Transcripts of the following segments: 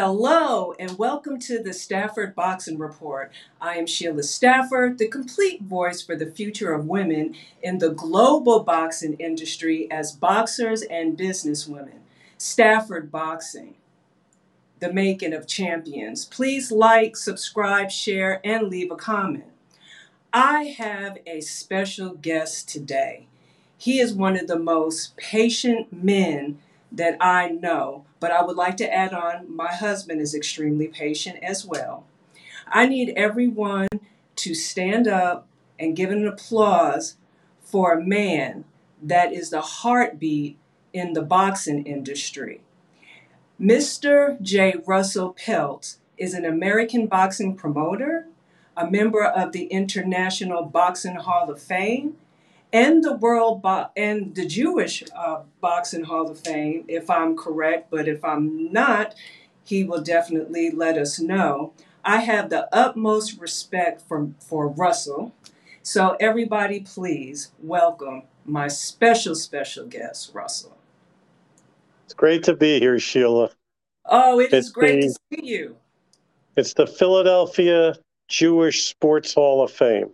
Hello, and welcome to the Stafford Boxing Report. I am Sheila Stafford, the complete voice for the future of women in the global boxing industry as boxers and businesswomen. Stafford Boxing, the making of champions. Please like, subscribe, share, and leave a comment. I have a special guest today. He is one of the most patient men that I know, but I would like to add on my husband is extremely patient as well. I need everyone to stand up and give an applause for a man that is the heartbeat in the boxing industry. Mr. J. Russell Peltz is an American boxing promoter, a member of the International Boxing Hall of Fame, and the World Bo- and the Jewish uh, Boxing Hall of Fame, if I'm correct. But if I'm not, he will definitely let us know. I have the utmost respect for for Russell. So everybody, please welcome my special special guest, Russell. It's great to be here, Sheila. Oh, it is It's great to see you. it's the Philadelphia Jewish Sports Hall of Fame.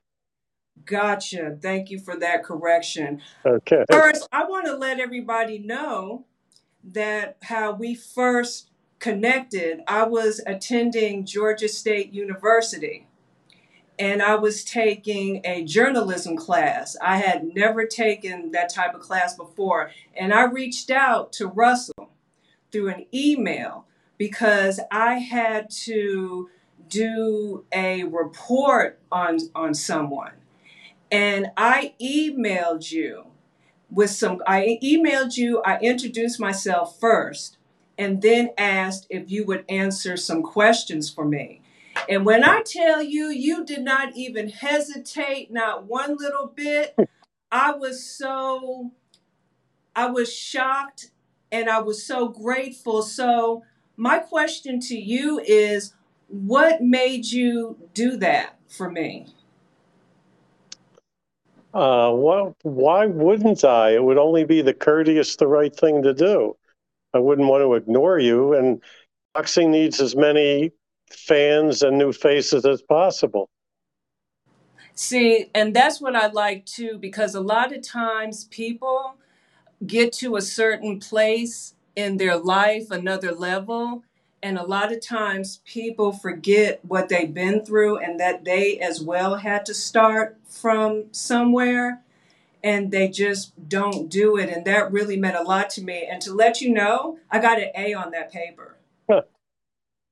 Gotcha. Thank you for that correction. Okay. First, I want to let everybody know that how we first connected, I was attending Georgia State University and I was taking a journalism class. I had never taken that type of class before. And I reached out to Russell through an email because I had to do a report on, on someone. And I emailed you with some I emailed you, I introduced myself first and then asked if you would answer some questions for me. And when I tell you you did not even hesitate not one little bit, I was so I was shocked and I was so grateful. So my question to you is what made you do that for me? Uh, well, why wouldn't I? It would only be the courteous, the right thing to do. I wouldn't want to ignore you. And boxing needs as many fans and new faces as possible. See, and that's what I like too, because a lot of times people get to a certain place in their life, another level, and a lot of times people forget what they've been through and that they as well had to start from somewhere and they just don't do it. And that really meant a lot to me. And to let you know, I got an A on that paper.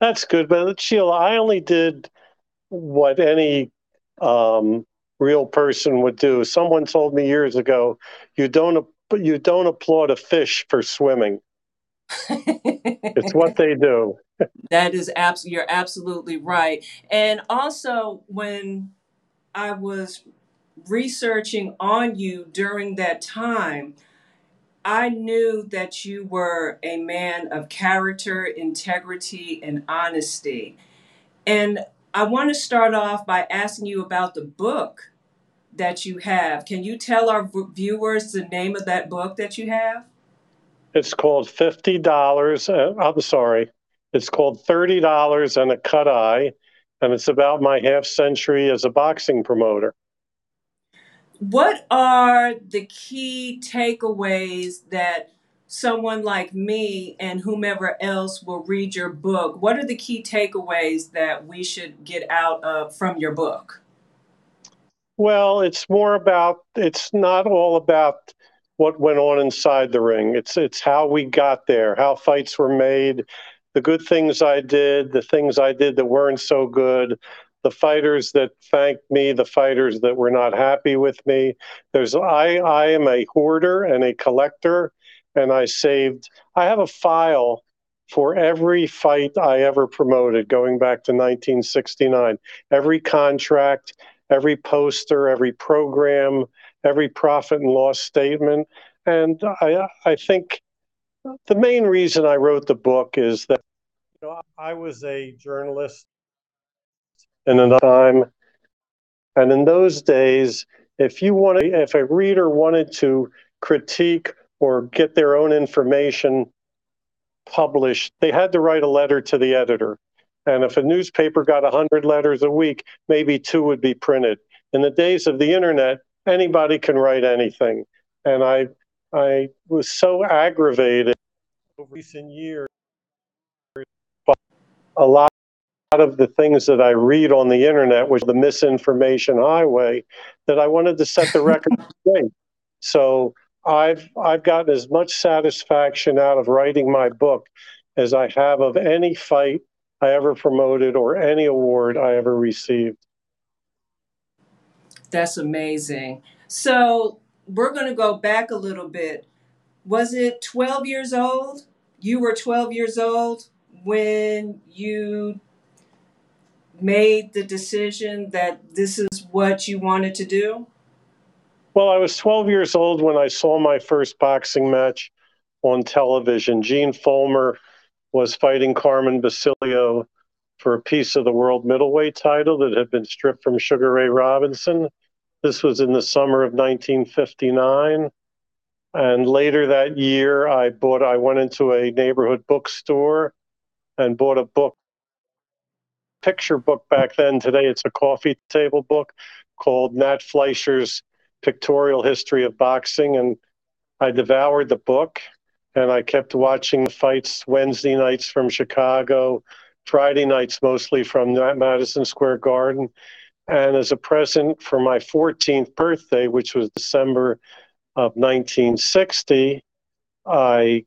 That's good. But Sheila, I only did what any um, real person would do. Someone told me years ago, you don't you don't applaud a fish for swimming. It's what they do. That is abs you're absolutely right. And also when I was researching on you during that time, I knew that you were a man of character, integrity, and honesty. And I want to start off by asking you about the book that you have. Can you tell our v- viewers the name of that book that you have? It's called fifty dollars. Uh, I'm sorry. It's called thirty dollars and a cut eye, and it's about my half century as a boxing promoter. What are the key takeaways that someone like me and whomever else will read your book? What are the key takeaways that we should get out of from your book? Well, it's more about. It's not all about what went on inside the ring. It's it's how we got there, how fights were made, the good things I did, the things I did that weren't so good, the fighters that thanked me, the fighters that were not happy with me. There's I I am a hoarder and a collector and I saved I have a file for every fight I ever promoted going back to 1969. Every contract, every poster, every program, every profit and loss statement. And I I think the main reason I wrote the book is that you know, I was a journalist in a time, and in those days, if you wanted, if a reader wanted to critique or get their own information, published, they had to write a letter to the editor. And if a newspaper got 100 letters a week, maybe two would be printed. In the days of the internet, anybody can write anything. And I, I was so aggravated over recent years by a lot of the things that I read on the internet, which the misinformation highway, that I wanted to set the record straight. So I've I've gotten as much satisfaction out of writing my book as I have of any fight I ever promoted or any award I ever received. That's amazing. So we're going to go back a little bit. Was it 12 years old? You were 12 years old when you made the decision that this is what you wanted to do? Well, I was 12 years old when I saw my first boxing match on television. Gene Fullmer was fighting Carmen Basilio for a piece of the world middleweight title that had been stripped from Sugar Ray Robinson. This was in the summer of 1959. And later that year, I bought, I went into a neighborhood bookstore and bought a book, picture book back then. Today it's a coffee table book called Nat Fleischer's Pictorial History of Boxing. And I devoured the book and I kept watching the fights Wednesday nights from Chicago, Friday nights mostly from Madison Square Garden. And as a present for my 14th birthday, which was December of 1960, I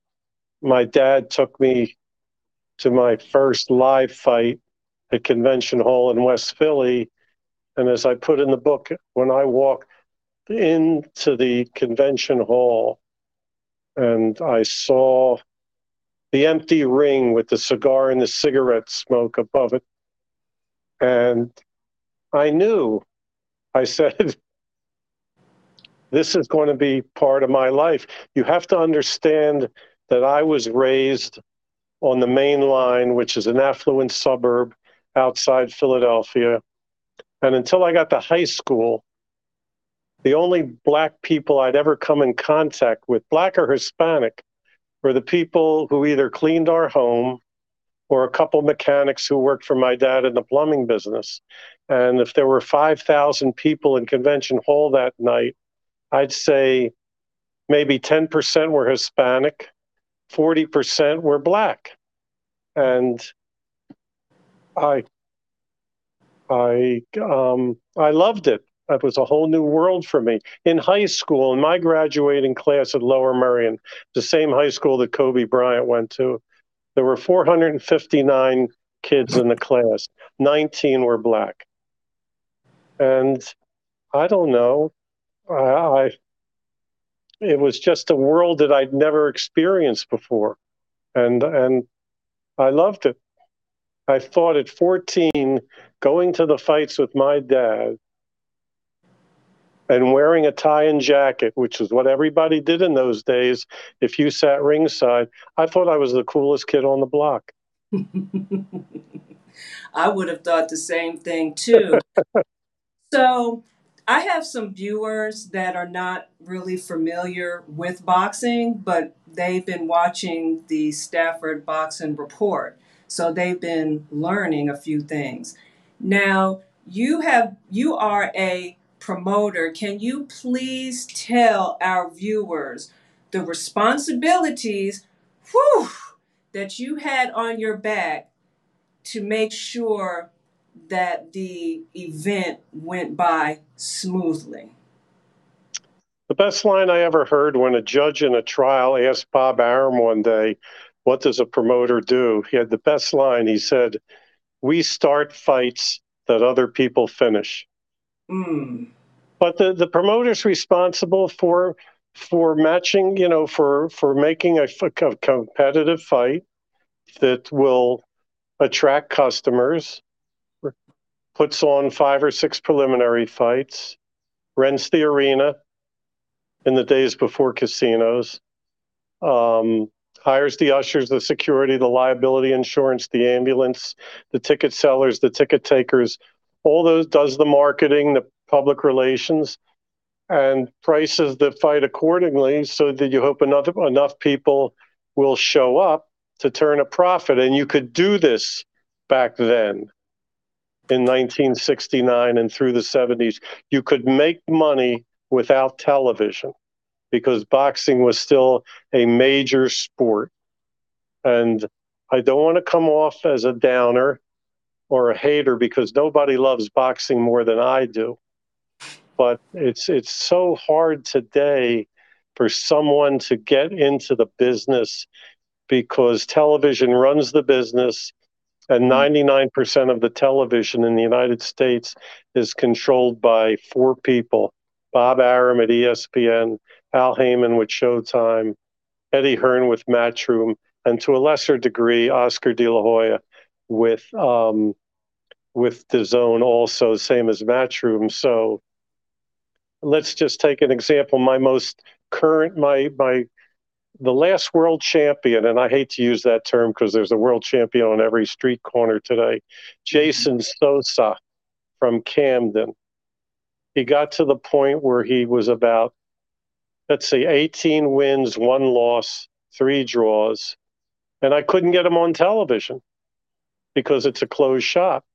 my dad took me to my first live fight at Convention Hall in West Philly. And as I put in the book, when I walked into the convention hall and I saw the empty ring with the cigar and the cigarette smoke above it. And I knew, I said, this is going to be part of my life. You have to understand that I was raised on the main line, which is an affluent suburb outside Philadelphia. And until I got to high school, the only black people I'd ever come in contact with, black or Hispanic, were the people who either cleaned our home or a couple mechanics who worked for my dad in the plumbing business. And if there were 5,000 people in Convention Hall that night, I'd say maybe 10% were Hispanic, 40% were black. And I I um, I loved it. It was a whole new world for me. In high school, in my graduating class at Lower Merion, the same high school that Kobe Bryant went to, there were 459 kids in the class. 19 were black. And I don't know. I, I it was just a world that I'd never experienced before. And and I loved it. I thought at 14, going to the fights with my dad and wearing a tie and jacket, which is what everybody did in those days, if you sat ringside, I thought I was the coolest kid on the block. I would have thought the same thing too. so, I have some viewers that are not really familiar with boxing, but they've been watching the Stafford Boxing Report. So they've been learning a few things. Now, you have you are a promoter. Can you please tell our viewers the responsibilities whew, that you had on your back to make sure that the event went by smoothly? The best line I ever heard when a judge in a trial asked Bob Arum one day, What does a promoter do? He had the best line. He said, We start fights that other people finish. Mm. But the, the promoter's responsible for for matching, you know, for for making a, a competitive fight that will attract customers, puts on five or six preliminary fights, rents the arena in the days before casinos, um, hires the ushers, the security, the liability insurance, the ambulance, the ticket sellers, the ticket takers, all those does the marketing, the public relations, and prices that fight accordingly so that you hope enough enough people will show up to turn a profit. And you could do this back then in 1969 and through the 70s. You could make money without television because boxing was still a major sport. And I don't want to come off as a downer or a hater because nobody loves boxing more than I do. But it's it's so hard today for someone to get into the business because television runs the business and 99% mm-hmm. of the television in the United States is controlled by four people Bob Arum at ESPN, Al Haymon with Showtime, Eddie Hearn with Matchroom, and to a lesser degree, Oscar De La Hoya with um, with DAZN also, same as Matchroom. So let's just take an example. My most current, my my the last world champion, and I hate to use that term because there's a world champion on every street corner today, Jason mm-hmm. Sosa from Camden. He got to the point where he was about, let's see, 18 wins, one loss, three draws, and I couldn't get him on television because it's a closed shop.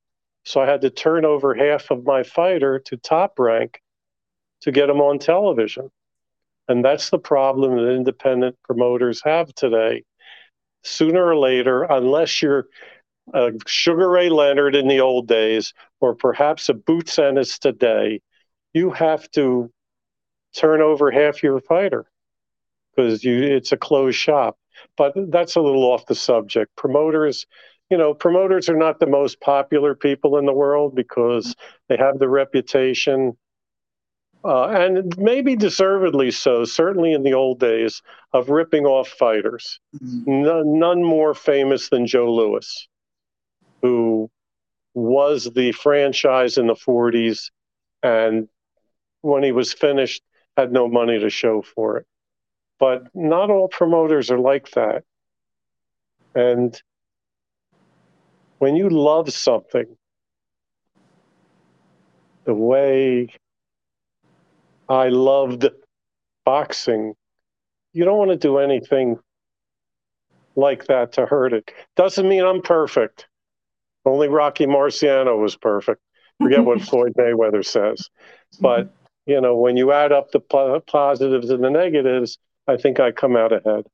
So I had to turn over half of my fighter to top rank to get them on television. And that's the problem that independent promoters have today. Sooner or later, unless you're a Sugar Ray Leonard in the old days, or perhaps a Boots Ennis today, you have to turn over half your fighter because you it's a closed shop. But that's a little off the subject. Promoters you know, promoters are not the most popular people in the world because they have the reputation, uh, and maybe deservedly so, certainly in the old days, of ripping off fighters. Mm-hmm. None, none more famous than Joe Louis, who was the franchise in the 40s, and when he was finished, had no money to show for it. But not all promoters are like that. And when you love something the way I loved boxing, you don't want to do anything like that to hurt it. Doesn't mean I'm perfect. Only Rocky Marciano was perfect. Forget what Floyd Mayweather says. Mm-hmm. But, you know, when you add up the positives and the negatives, I think I come out ahead.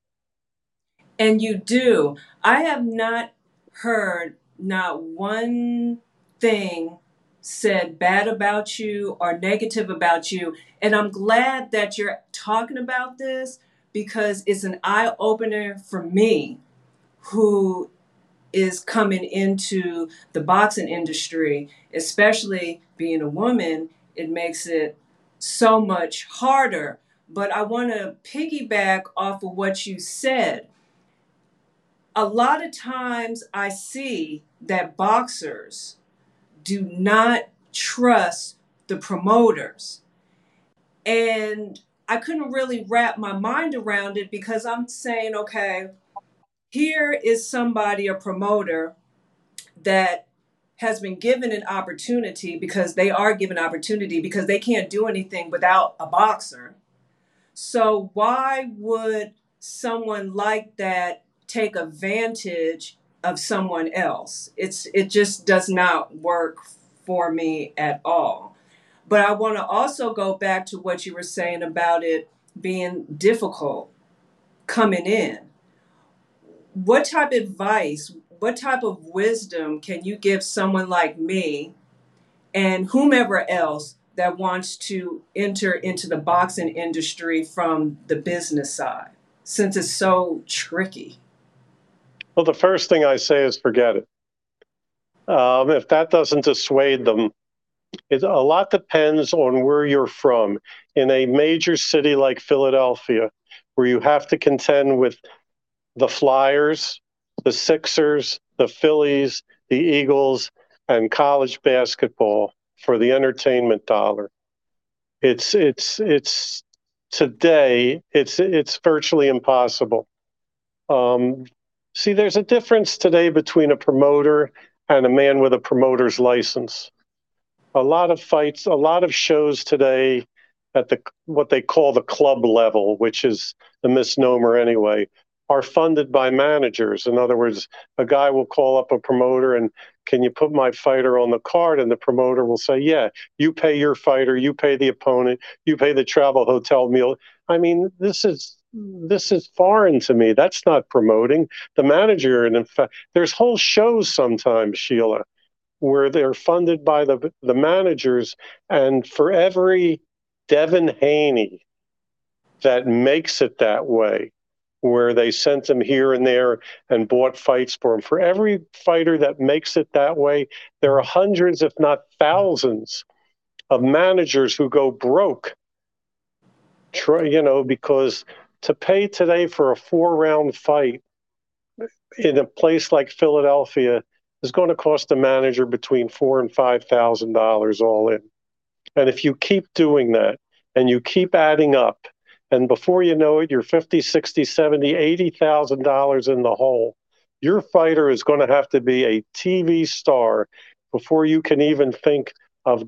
And you do. I have not heard not one thing said bad about you or negative about you. And I'm glad that you're talking about this because it's an eye opener for me who is coming into the boxing industry, especially being a woman, it makes it so much harder. But I want to piggyback off of what you said a lot of times I see that boxers do not trust the promoters. And I couldn't really wrap my mind around it because I'm saying, okay, here is somebody, a promoter, that has been given an opportunity because they are given opportunity because they can't do anything without a boxer. So why would someone like that take advantage of someone else. It's it just does not work for me at all. But I want to also go back to what you were saying about it being difficult coming in. What type of advice, what type of wisdom can you give someone like me and whomever else that wants to enter into the boxing industry from the business side since it's so tricky? Well, the first thing I say is forget it. Um, if that doesn't dissuade them, it, a lot depends on where you're from. In a major city like Philadelphia, where you have to contend with the Flyers, the Sixers, the Phillies, the Eagles, and college basketball for the entertainment dollar. It's it's it's today it's it's virtually impossible. Um, See, there's a difference today between a promoter and a man with a promoter's license. A lot of fights, a lot of shows today at the what they call the club level, which is the misnomer anyway, are funded by managers. In other words, a guy will call up a promoter and can you put my fighter on the card? And the promoter will say, yeah, you pay your fighter, you pay the opponent, you pay the travel hotel meal. I mean, this is this is foreign to me. That's not promoting the manager. And in fact, there's whole shows sometimes, Sheila, where they're funded by the the managers, and for every Devin Haney that makes it that way, where they sent him here and there and bought fights for him. For every fighter that makes it that way, there are hundreds, if not thousands, of managers who go broke. Try, You know, because to pay today for a four round fight in a place like Philadelphia is going to cost a manager between four and five thousand dollars all in. And if you keep doing that and you keep adding up and before you know it, you're 50, 60, 70, 80,000 dollars in the hole. Your fighter is going to have to be a TV star before you can even think of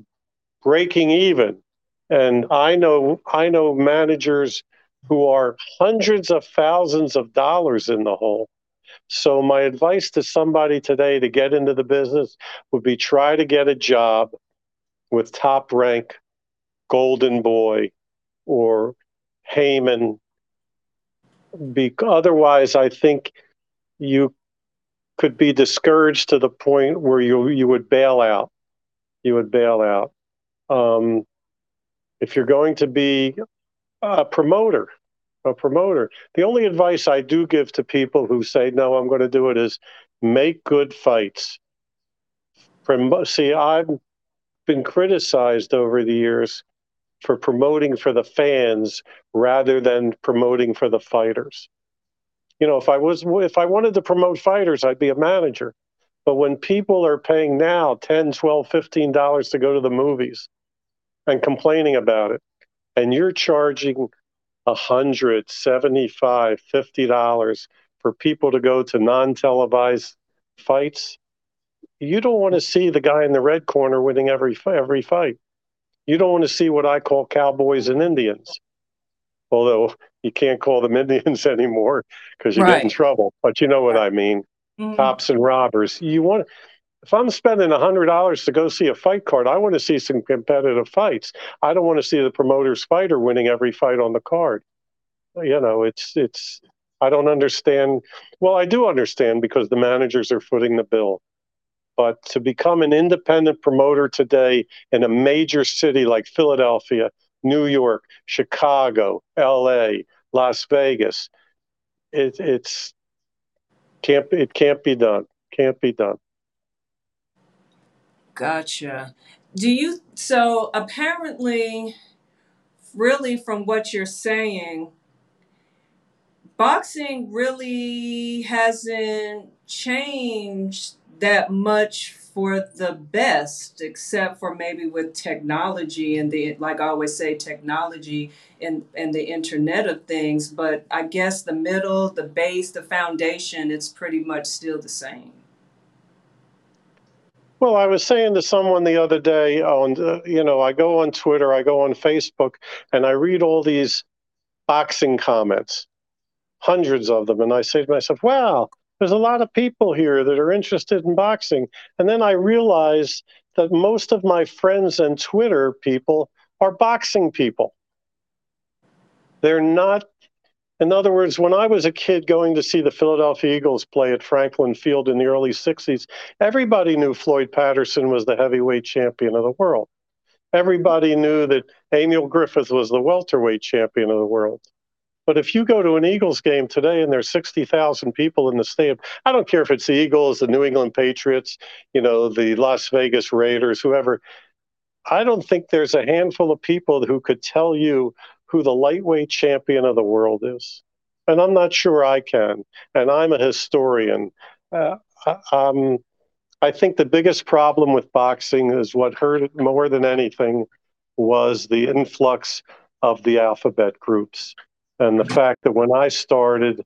breaking even. And I know I know managers who are hundreds of thousands of dollars in the hole. So my advice to somebody today to get into the business would be try to get a job with top rank golden boy or Haymon. Be, otherwise, I think you could be discouraged to the point where you you would bail out. You would bail out. Um, if you're going to be a promoter, a promoter, the only advice I do give to people who say no, I'm going to do it is make good fights. See, I've been criticized over the years for promoting for the fans rather than promoting for the fighters. You know, if I was if I wanted to promote fighters, I'd be a manager. But when people are paying now 10, 12, 15 dollars to go to the movies and complaining about it, and you're charging a hundred, seventy-five, fifty dollars for people to go to non-televised fights, you don't want to see the guy in the red corner winning every every fight. You don't want to see what I call cowboys and Indians, although you can't call them Indians anymore because you right. get in trouble. But you know what I mean mm-hmm. cops and robbers. You want if I'm spending hundred dollars to go see a fight card, I want to see some competitive fights. I don't want to see the promoter's fighter winning every fight on the card. You know, it's it's. I don't understand. Well, I do understand because the managers are footing the bill. But to become an independent promoter today in a major city like Philadelphia, New York, Chicago, LA, Las Vegas, it, it's can't it can't be done. Can't be done. Gotcha. Do you so apparently really from what you're saying boxing really hasn't changed that much for the best, except for maybe with technology and the like I always say, technology and and the Internet of Things. But I guess the middle, the base, the foundation, it's pretty much still the same. Well, I was saying to someone the other day, on uh, you know, I go on Twitter, I go on Facebook, and I read all these boxing comments, hundreds of them, and I say to myself, "Wow, there's a lot of people here that are interested in boxing. And then I realized that most of my friends and Twitter people are boxing people. They're not, in other words, when I was a kid going to see the Philadelphia Eagles play at Franklin Field in the early 60s, everybody knew Floyd Patterson was the heavyweight champion of the world. Everybody knew that Emil Griffith was the welterweight champion of the world. But if you go to an Eagles game today and there's 60,000 people in the stadium, I don't care if it's the Eagles, the New England Patriots, you know, the Las Vegas Raiders, whoever. I don't think there's a handful of people who could tell you who the lightweight champion of the world is. And I'm not sure I can. And I'm a historian. Uh, um, I think the biggest problem with boxing is what hurt it more than anything was the influx of the alphabet groups and the fact that when I started,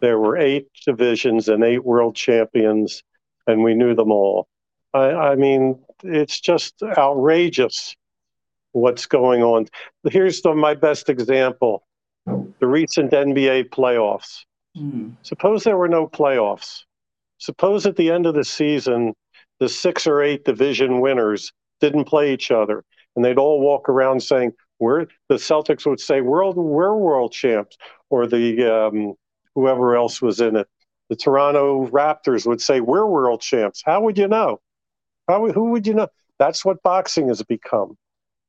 there were eight divisions and eight world champions, and we knew them all. I, I mean, it's just outrageous what's going on. Here's the, my best example the recent NBA playoffs. Mm. Suppose there were no playoffs. Suppose at the end of the season, the six or eight division winners didn't play each other, and they'd all walk around saying, "We're the Celtics would say world we're world champs," or the um, whoever else was in it, the Toronto Raptors would say, "We're world champs." How would you know? How who would you know? That's what boxing has become.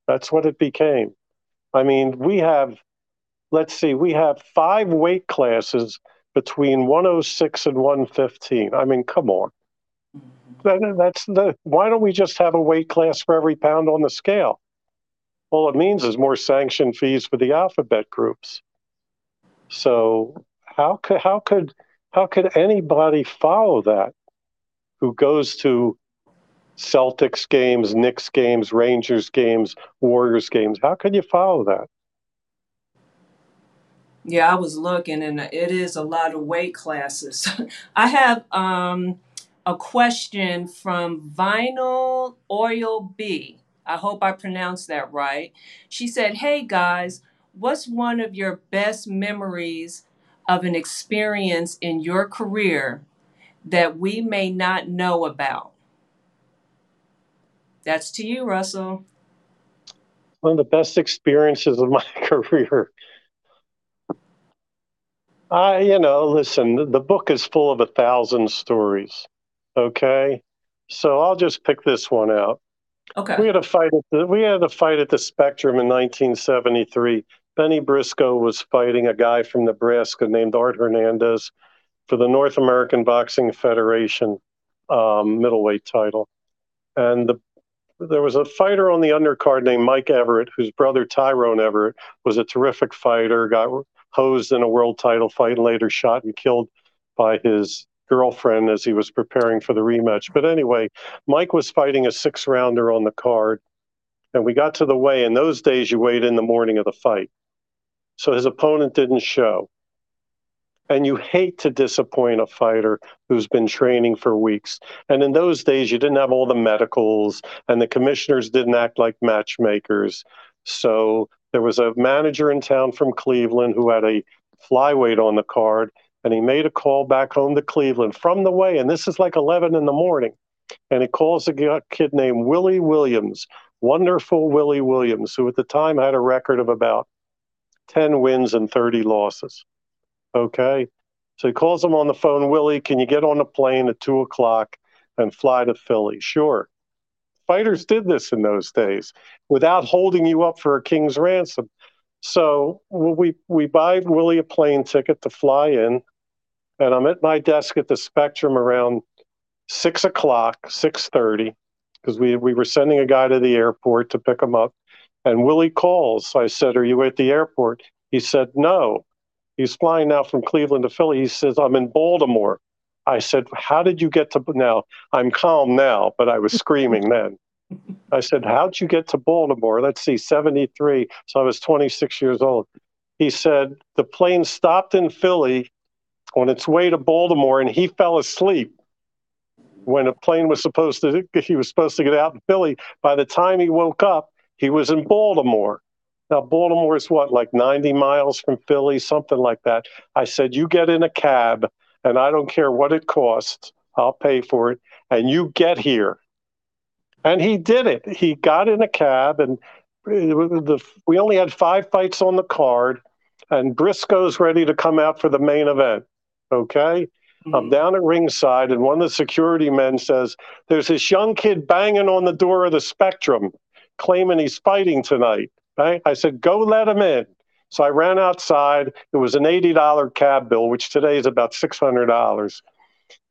That's what it became. I mean, we have, let's see, we have five weight classes between 106 and 115. I mean, come on. Mm-hmm. That's the. Why don't we just have a weight class for every pound on the scale? All it means is more sanction fees for the alphabet groups. So how could how could how could anybody follow that who goes to Celtics games, Knicks games, Rangers games, Warriors games. How can you follow that? Yeah, I was looking, and it is a lot of weight classes. I have um, a question from Vinyl Oil B. I hope I pronounced that right. She said, Hey guys, what's one of your best memories of an experience in your career that we may not know about? That's to you, Russell. One of the best experiences of my career. I, you know, listen, the book is full of a thousand stories. Okay. So I'll just pick this one out. Okay. We had a fight at the, we had a fight at the Spectrum in 1973. Bennie Briscoe was fighting a guy from Nebraska named Art Hernandez for the North American Boxing Federation um, middleweight title. And the there was a fighter on the undercard named Mike Everett, whose brother Tyrone Everett was a terrific fighter, got hosed in a world title fight, and later shot and killed by his girlfriend as he was preparing for the rematch. But anyway, Mike was fighting a six rounder on the card, and we got to the weigh. In those days, you weighed in the morning of the fight. So his opponent didn't show. And you hate to disappoint a fighter who's been training for weeks. And in those days, you didn't have all the medicals, and the commissioners didn't act like matchmakers. So there was a manager in town from Cleveland who had a flyweight on the card, and he made a call back home to Cleveland from the way. And this is like 11 in the morning. And he calls a kid named Willie Williams, wonderful Willie Williams, who at the time had a record of about 10 wins and 30 losses. Okay. So he calls him on the phone, Willie, can you get on a plane at two o'clock and fly to Philly? Sure. Fighters did this in those days without holding you up for a king's ransom. So we we buy Willie a plane ticket to fly in, and I'm at my desk at the Spectrum around six o'clock, six thirty, because we we were sending a guy to the airport to pick him up, and Willie calls. I said, "Are you at the airport?" He said, "No." He's flying now from Cleveland to Philly. He says, I'm in Baltimore. I said, How did you get to now? I'm calm now, but I was screaming then. I said, How'd you get to Baltimore? Let's see, 73. So I was 26 years old. He said, The plane stopped in Philly on its way to Baltimore and he fell asleep when a plane was supposed to he was supposed to get out in Philly. By the time he woke up, he was in Baltimore. Now, Baltimore is what, like 90 miles from Philly, something like that. I said, You get in a cab, and I don't care what it costs, I'll pay for it, and you get here. And he did it. He got in a cab, and the, we only had five fights on the card, and Briscoe's ready to come out for the main event. Okay? Mm-hmm. I'm down at ringside, and one of the security men says, There's this young kid banging on the door of the Spectrum, claiming he's fighting tonight. Right? I said, go let him in. So I ran outside. It was an $80 cab bill, which today is about $600.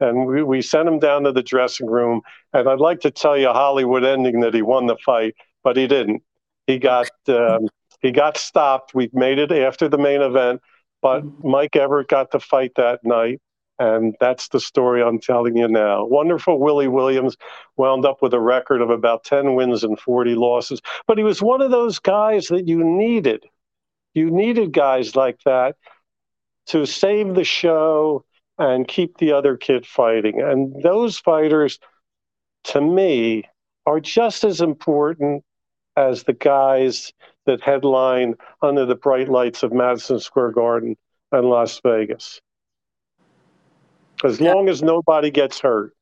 And we, we sent him down to the dressing room. And I'd like to tell you a Hollywood ending that he won the fight, but he didn't. He got um, he got stopped. We made it after the main event, but Mike Everett got the fight that night. And that's the story I'm telling you now. Wonderful Willie Williams wound up with a record of about 10 wins and 40 losses. But he was one of those guys that you needed. You needed guys like that to save the show and keep the other kid fighting. And those fighters, to me, are just as important as the guys that headline under the bright lights of Madison Square Garden and Las Vegas. As long as nobody gets hurt.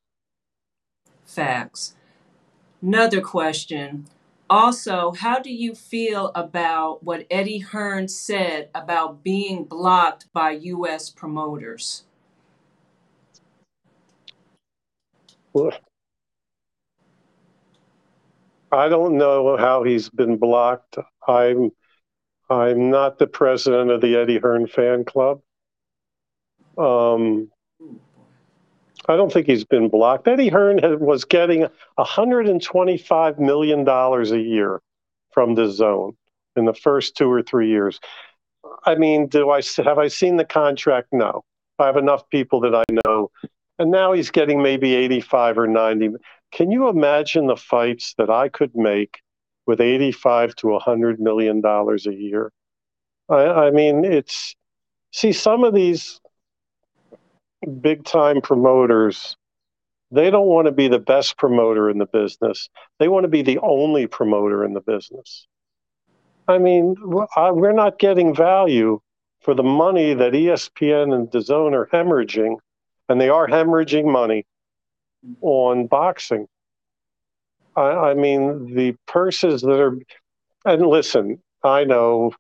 Facts. Another question. Also, how do you feel about what Eddie Hearn said about being blocked by U.S. promoters? Well, I don't know how he's been blocked. I'm I'm not the president of the Eddie Hearn fan club. Um, I don't think he's been blocked. Eddie Hearn had, was getting 125 million dollars a year from DAZN in the first two or three years. I mean, do I have I seen the contract? No. I have enough people that I know, and now he's getting maybe 85 or 90. Can you imagine the fights that I could make with 85 to 100 million dollars a year? I, I mean, it's see some of these big time promoters they don't want to be the best promoter in the business. They want to be the only promoter in the business. I mean, we're not getting value for the money that ESPN and DAZN are hemorrhaging, and they are hemorrhaging money on boxing. I, I mean, the purses that are, and listen, I know,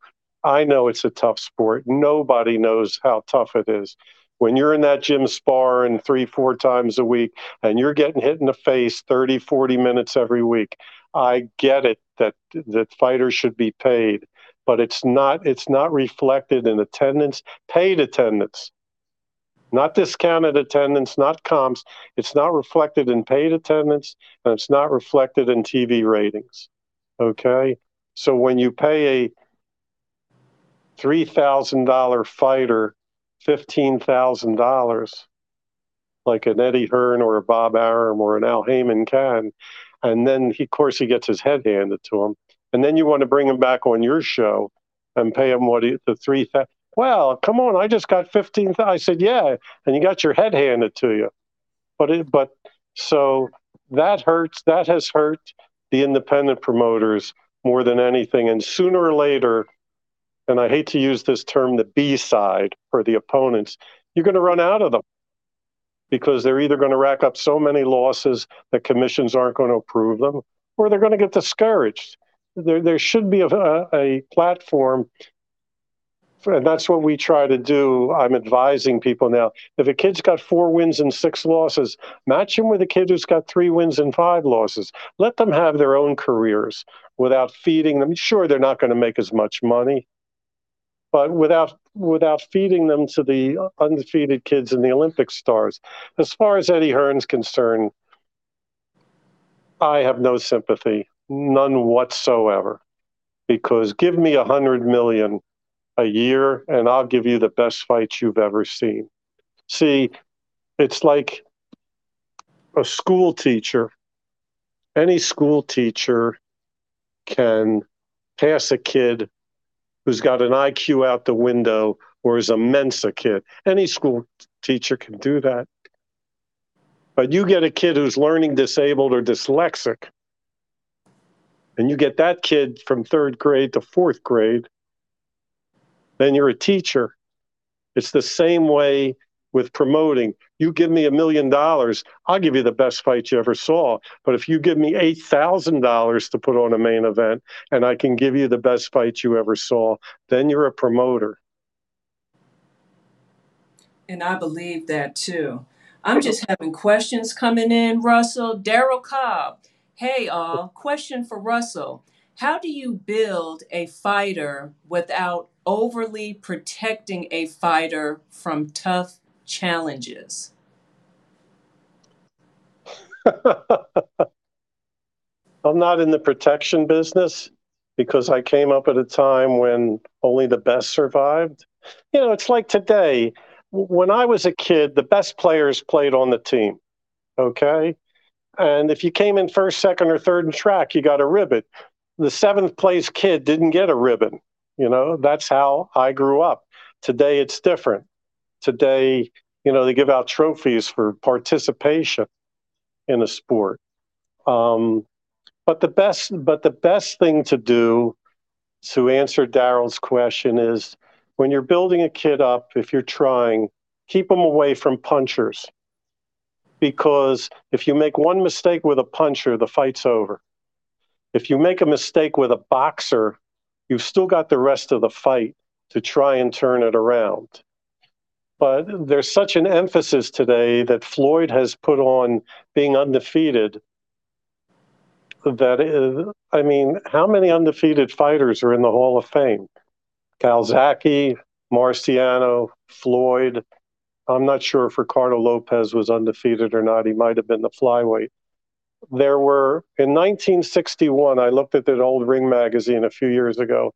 I know it's a tough sport. Nobody knows how tough it is. When you're in that gym sparring three, four times a week and you're getting hit in the face 30, 40 minutes every week, I get it that that fighters should be paid, but it's not it's not reflected in attendance, paid attendance not discounted attendance, not comps. It's not reflected in paid attendance, and it's not reflected in TV ratings. Okay? So when you pay a $3,000 fighter $15,000, like an Eddie Hearn or a Bob Arum or an Al Haymon can, and then he, of course he gets his head handed to him, and then you want to bring him back on your show and pay him what he, the three thousand well, come on, I just got 15. I said, yeah. And you got your head handed to you. But it, but so that hurts. That has hurt the independent promoters more than anything. And sooner or later, and I hate to use this term, the B side for the opponents, you're going to run out of them because they're either going to rack up so many losses that commissions aren't going to approve them or they're going to get discouraged. There, there should be a, a platform and that's what we try to do. I'm advising people now. If a kid's got four wins and six losses, match him with a kid who's got three wins and five losses. Let them have their own careers without feeding them. Sure, they're not going to make as much money, but without without feeding them to the undefeated kids and the Olympic stars. As far as Eddie Hearn's concerned, I have no sympathy, none whatsoever. Because give me a hundred million a year and I'll give you the best fights you've ever seen. See, it's like a school teacher. Any school teacher can pass a kid who's got an IQ out the window or is a Mensa kid. Any school teacher can do that. But you get a kid who's learning disabled or dyslexic, and you get that kid from third grade to fourth grade, then you're a teacher. It's the same way with promoting. You give me a million dollars, I'll give you the best fight you ever saw. But if you give me $8,000 to put on a main event and I can give you the best fight you ever saw, then you're a promoter. And I believe that too. I'm just having questions coming in, Russell. Daryl Cobb. Hey, all. Question for Russell. How do you build a fighter without overly protecting a fighter from tough challenges? I'm not in the protection business because I came up at a time when only the best survived. You know, it's like today. When I was a kid, the best players played on the team. Okay. And if you came in first, second, or third in track, you got a ribbon. The seventh place kid didn't get a ribbon. You know, that's how I grew up. Today it's different. Today, you know, they give out trophies for participation in a sport. Um, but the best, but the best thing to do to answer Daryl's question is when you're building a kid up, if you're trying, keep them away from punchers. Because if you make one mistake with a puncher, the fight's over. If you make a mistake with a boxer, you've still got the rest of the fight to try and turn it around. But there's such an emphasis today that Floyd has put on being undefeated that, is, I mean, how many undefeated fighters are in the Hall of Fame? Calzaghe, Marciano, Floyd. I'm not sure if Ricardo Lopez was undefeated or not. He might have been the flyweight. There were, in 1961, I looked at that old Ring magazine a few years ago,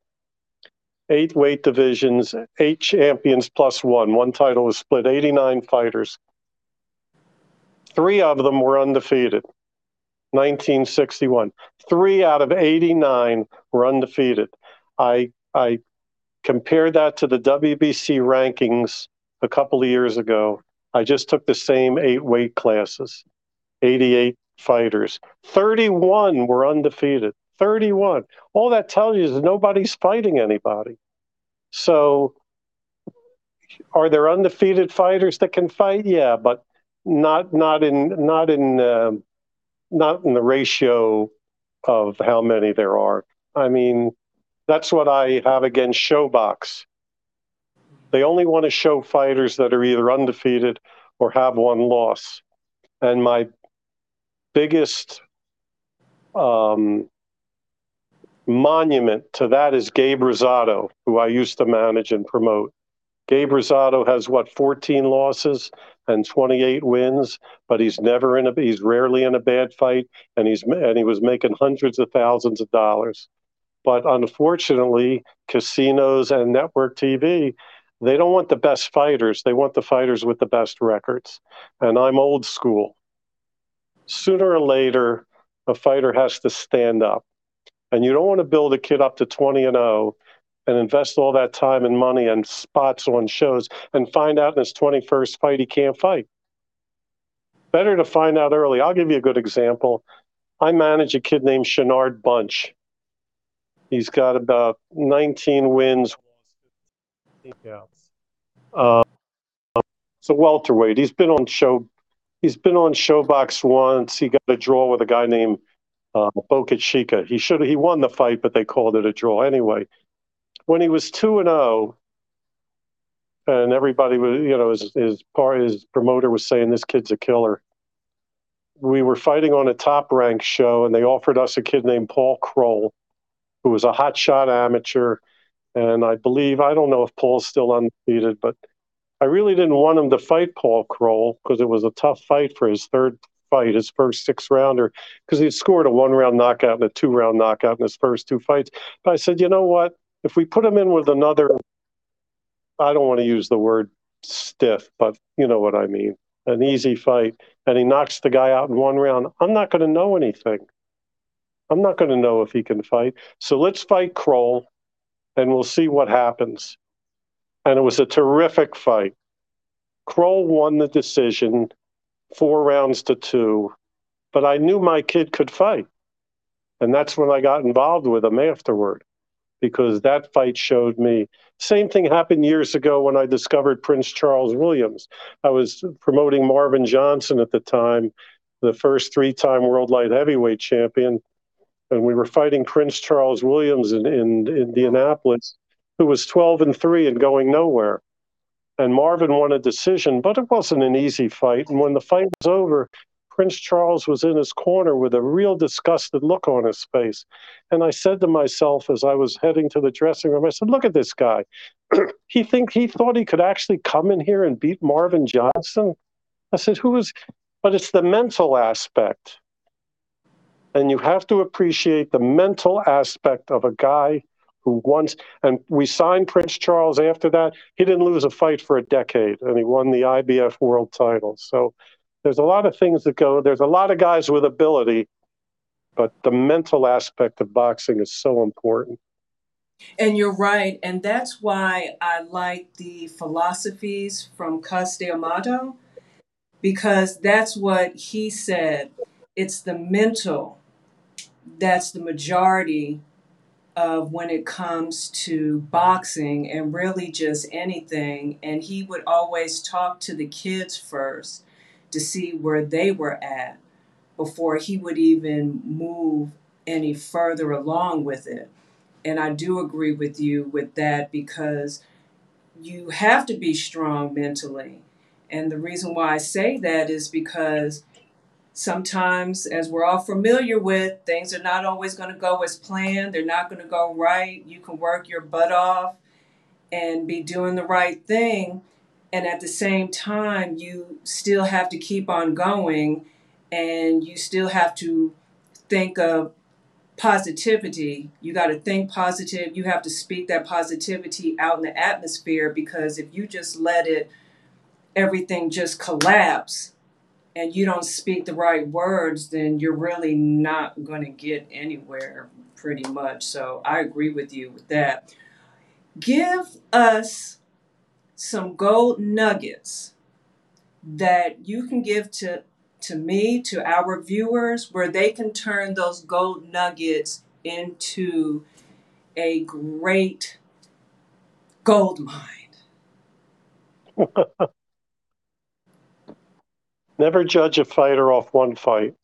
eight weight divisions, eight champions plus one. One title was split, 89 fighters. Three of them were undefeated. 1961. Three out of 89 were undefeated. I, I compared that to the WBC rankings a couple of years ago. I just took the same eight weight classes, 88 fighters. 31 were undefeated. 31. All that tells you is nobody's fighting anybody. So, are there undefeated fighters that can fight? Yeah, but not not in not in uh, not in the ratio of how many there are. I mean, that's what I have against ShoBox. They only want to show fighters that are either undefeated or have one loss. And my biggest um, monument to that is Gabe Rosado, who I used to manage and promote. Gabe Rosado has what 14 losses and 28 wins, but he's never in a he's rarely in a bad fight, and he's and he was making hundreds of thousands of dollars. But unfortunately, casinos and network TV, they don't want the best fighters. They want the fighters with the best records. And I'm old school. Sooner or later, a fighter has to stand up. And you don't want to build a kid up to 20 and 0 and invest all that time and money and spots on shows and find out in his 21st fight he can't fight. Better to find out early. I'll give you a good example. I manage a kid named Shinard Bunch. He's got about 19 wins. Uh, it's a welterweight. He's been on show. He's been on ShoBox once. He got a draw with a guy named uh. He should he won the fight, but they called it a draw anyway. When he was two and zero, oh, and everybody was, you know, his his, part, his promoter was saying this kid's a killer. We were fighting on a top rank show, and they offered us a kid named Paul Kroll who was a hot shot amateur. And I believe, I don't know if Paul's still undefeated, but I really didn't want him to fight Paul Kroll because it was a tough fight for his third fight, his first six rounder, because he scored a one round knockout and a two round knockout in his first two fights. But I said, you know what? If we put him in with another, I don't want to use the word stiff, but you know what I mean, an easy fight, and he knocks the guy out in one round, I'm not going to know anything. I'm not going to know if he can fight. So let's fight Kroll and we'll see what happens. And it was a terrific fight. Kroll won the decision, four rounds to two, but I knew my kid could fight. And that's when I got involved with him afterward because that fight showed me. Same thing happened years ago when I discovered Prince Charles Williams. I was promoting Marvin Johnson at the time, the first three time world light heavyweight champion and we were fighting Prince Charles Williams in, in, in Indianapolis, who was 12 and 3 and going nowhere. And Marvin won a decision, but it wasn't an easy fight. And when the fight was over, Prince Charles was in his corner with a real disgusted look on his face. And I said to myself as I was heading to the dressing room, I said, Look at this guy. he think he thought he could actually come in here and beat Marvin Johnson. I said, Who is but it's the mental aspect. And you have to appreciate the mental aspect of a guy who once, and we signed Prince Charles after that. He didn't lose a fight for a decade, and he won the IBF world title. So there's a lot of things that go, there's a lot of guys with ability, but the mental aspect of boxing is so important. And you're right. And that's why I like the philosophies from Cus D'Amato, because that's what he said. It's the mental that's the majority of when it comes to boxing and really just anything. And he would always talk to the kids first to see where they were at before he would even move any further along with it. And I do agree with you with that because you have to be strong mentally. And the reason why I say that is because sometimes, as we're all familiar with, things are not always going to go as planned. They're not going to go right. You can work your butt off and be doing the right thing. And at the same time, you still have to keep on going and you still have to think of positivity. You got to think positive. You have to speak that positivity out in the atmosphere because if you just let it, everything just collapse and you don't speak the right words, then you're really not going to get anywhere pretty much. So I agree with you with that. Give us some gold nuggets that you can give to to me, to our viewers, where they can turn those gold nuggets into a great gold mine. Never judge a fighter off one fight.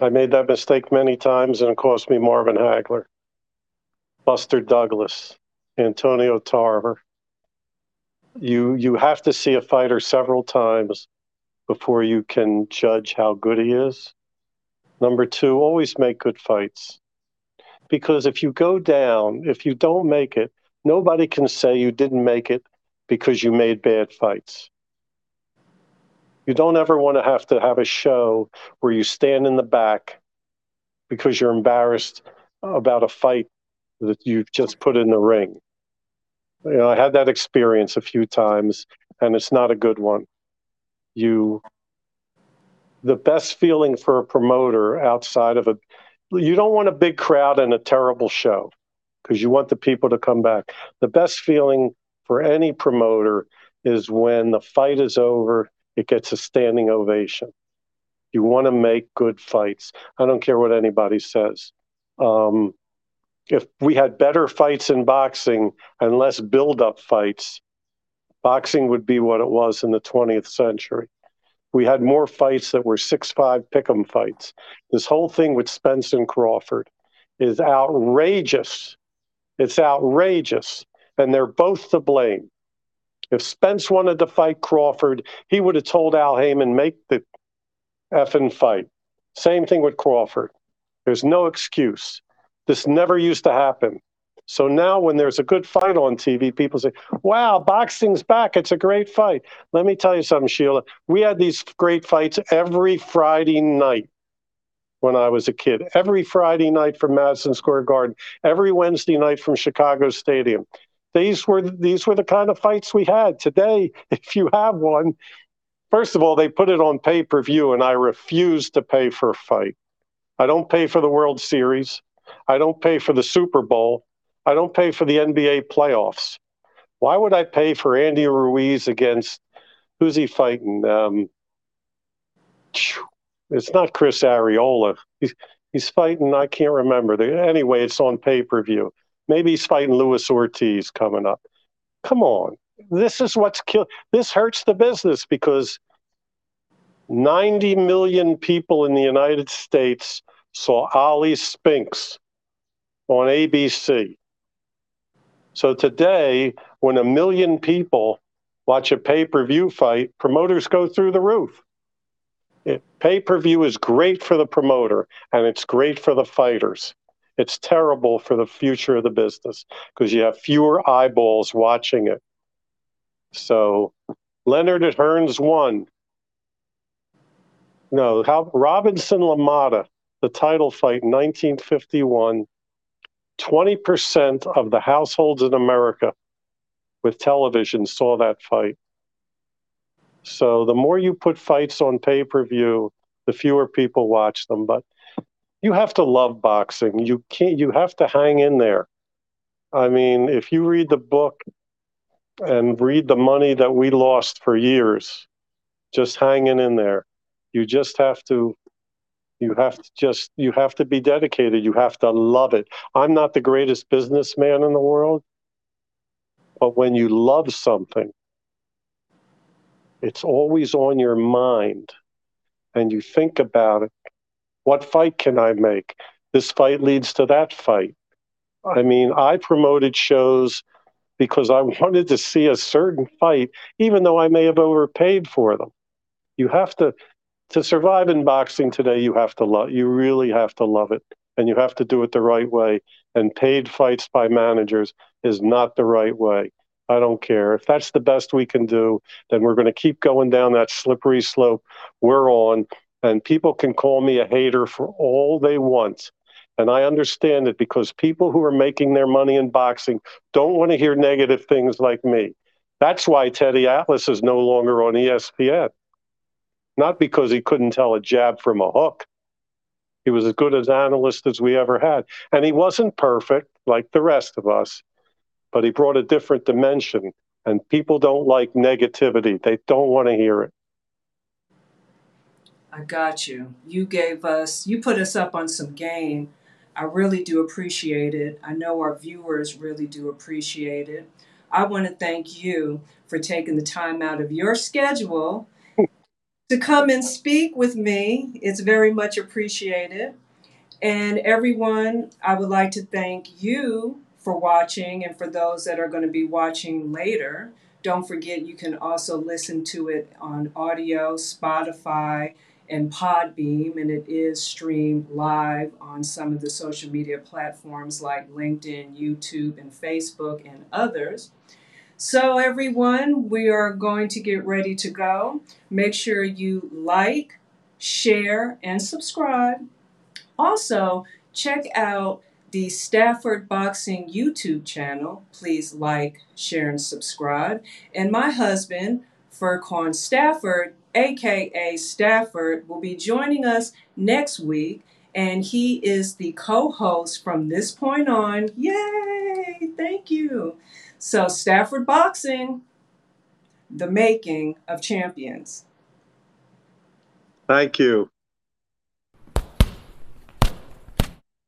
I made that mistake many times and it cost me Marvin Hagler, Buster Douglas, Antonio Tarver. You you have to see a fighter several times before you can judge how good he is. Number two, always make good fights. Because if you go down, if you don't make it, nobody can say you didn't make it because you made bad fights. You don't ever want to have to have a show where you stand in the back because you're embarrassed about a fight that you've just put in the ring. You know, I had that experience a few times, and it's not a good one. You, the best feeling for a promoter outside of a, you don't want a big crowd and a terrible show because you want the people to come back. The best feeling for any promoter is when the fight is over it gets a standing ovation. You want to make good fights. I don't care what anybody says. Um, if we had better fights in boxing and less build up fights, boxing would be what it was in the 20th century. We had more fights that were 6 5 pick'em fights. This whole thing with Spence and Crawford is outrageous. It's outrageous. And they're both to blame. If Spence wanted to fight Crawford, he would have told Al Haymon, make the effing fight. Same thing with Crawford. There's no excuse. This never used to happen. So now, when there's a good fight on TV, people say, wow, boxing's back. It's a great fight. Let me tell you something, Sheila. We had these great fights every Friday night when I was a kid. Every Friday night from Madison Square Garden, every Wednesday night from Chicago Stadium. These were these were the kind of fights we had. Today, if you have one, first of all, they put it on pay per view, and I refuse to pay for a fight. I don't pay for the World Series. I don't pay for the Super Bowl. I don't pay for the NBA playoffs. Why would I pay for Andy Ruiz against who's he fighting? Um, it's not Chris Arreola. He's, he's fighting. I can't remember. Anyway, it's on pay per view. Maybe he's fighting Luis Ortiz coming up. Come on. This is what's kill this hurts the business because 90 million people in the United States saw Ali Spinks on ABC. So today, when a million people watch a pay per view fight, promoters go through the roof. Pay per view is great for the promoter and it's great for the fighters it's terrible for the future of the business because you have fewer eyeballs watching it. So Leonard at Hearns won. No, how Robinson LaMotta, the title fight in 1951, 20% of the households in America with television saw that fight. So the more you put fights on pay per view, the fewer people watch them. But you have to love boxing. You can't. You have to hang in there. I mean, if you read the book and read the money that we lost for years, just hanging in there, you just have to You have to just you have to be dedicated. You have to love it. I'm not the greatest businessman in the world, but when you love something, it's always on your mind and you think about it. What fight can I make? This fight leads to that fight. I mean, I promoted shows because I wanted to see a certain fight, even though I may have overpaid for them. You have to to survive in boxing today. You have to love. You really have to love it, and you have to do it the right way. And paid fights by managers is not the right way. I don't care if that's the best we can do. Then we're going to keep going down that slippery slope we're on. And people can call me a hater for all they want. And I understand it because people who are making their money in boxing don't want to hear negative things like me. That's why Teddy Atlas is no longer on ESPN. Not because he couldn't tell a jab from a hook. He was as good an analyst as we ever had. And he wasn't perfect like the rest of us, but he brought a different dimension. And people don't like negativity, they don't want to hear it. I got you. You gave us, you put us up on some game I really do appreciate it. I know our viewers really do appreciate it. I want to thank you for taking the time out of your schedule to come and speak with me. It's very much appreciated. And everyone, I would like to thank you for watching and for those that are going to be watching later. Don't forget, you can also listen to it on audio, Spotify, and Podbean, and it is streamed live on some of the social media platforms like LinkedIn, YouTube, and Facebook, and others. So, everyone, we are going to get ready to go. Make sure you like, share, and subscribe. Also, check out the Stafford Boxing YouTube channel. Please like, share, and subscribe. And my husband, Furquan Stafford, aka Stafford, will be joining us next week. And he is the co host from this point on. Yay! Thank you. So, Stafford Boxing, the making of champions. Thank you.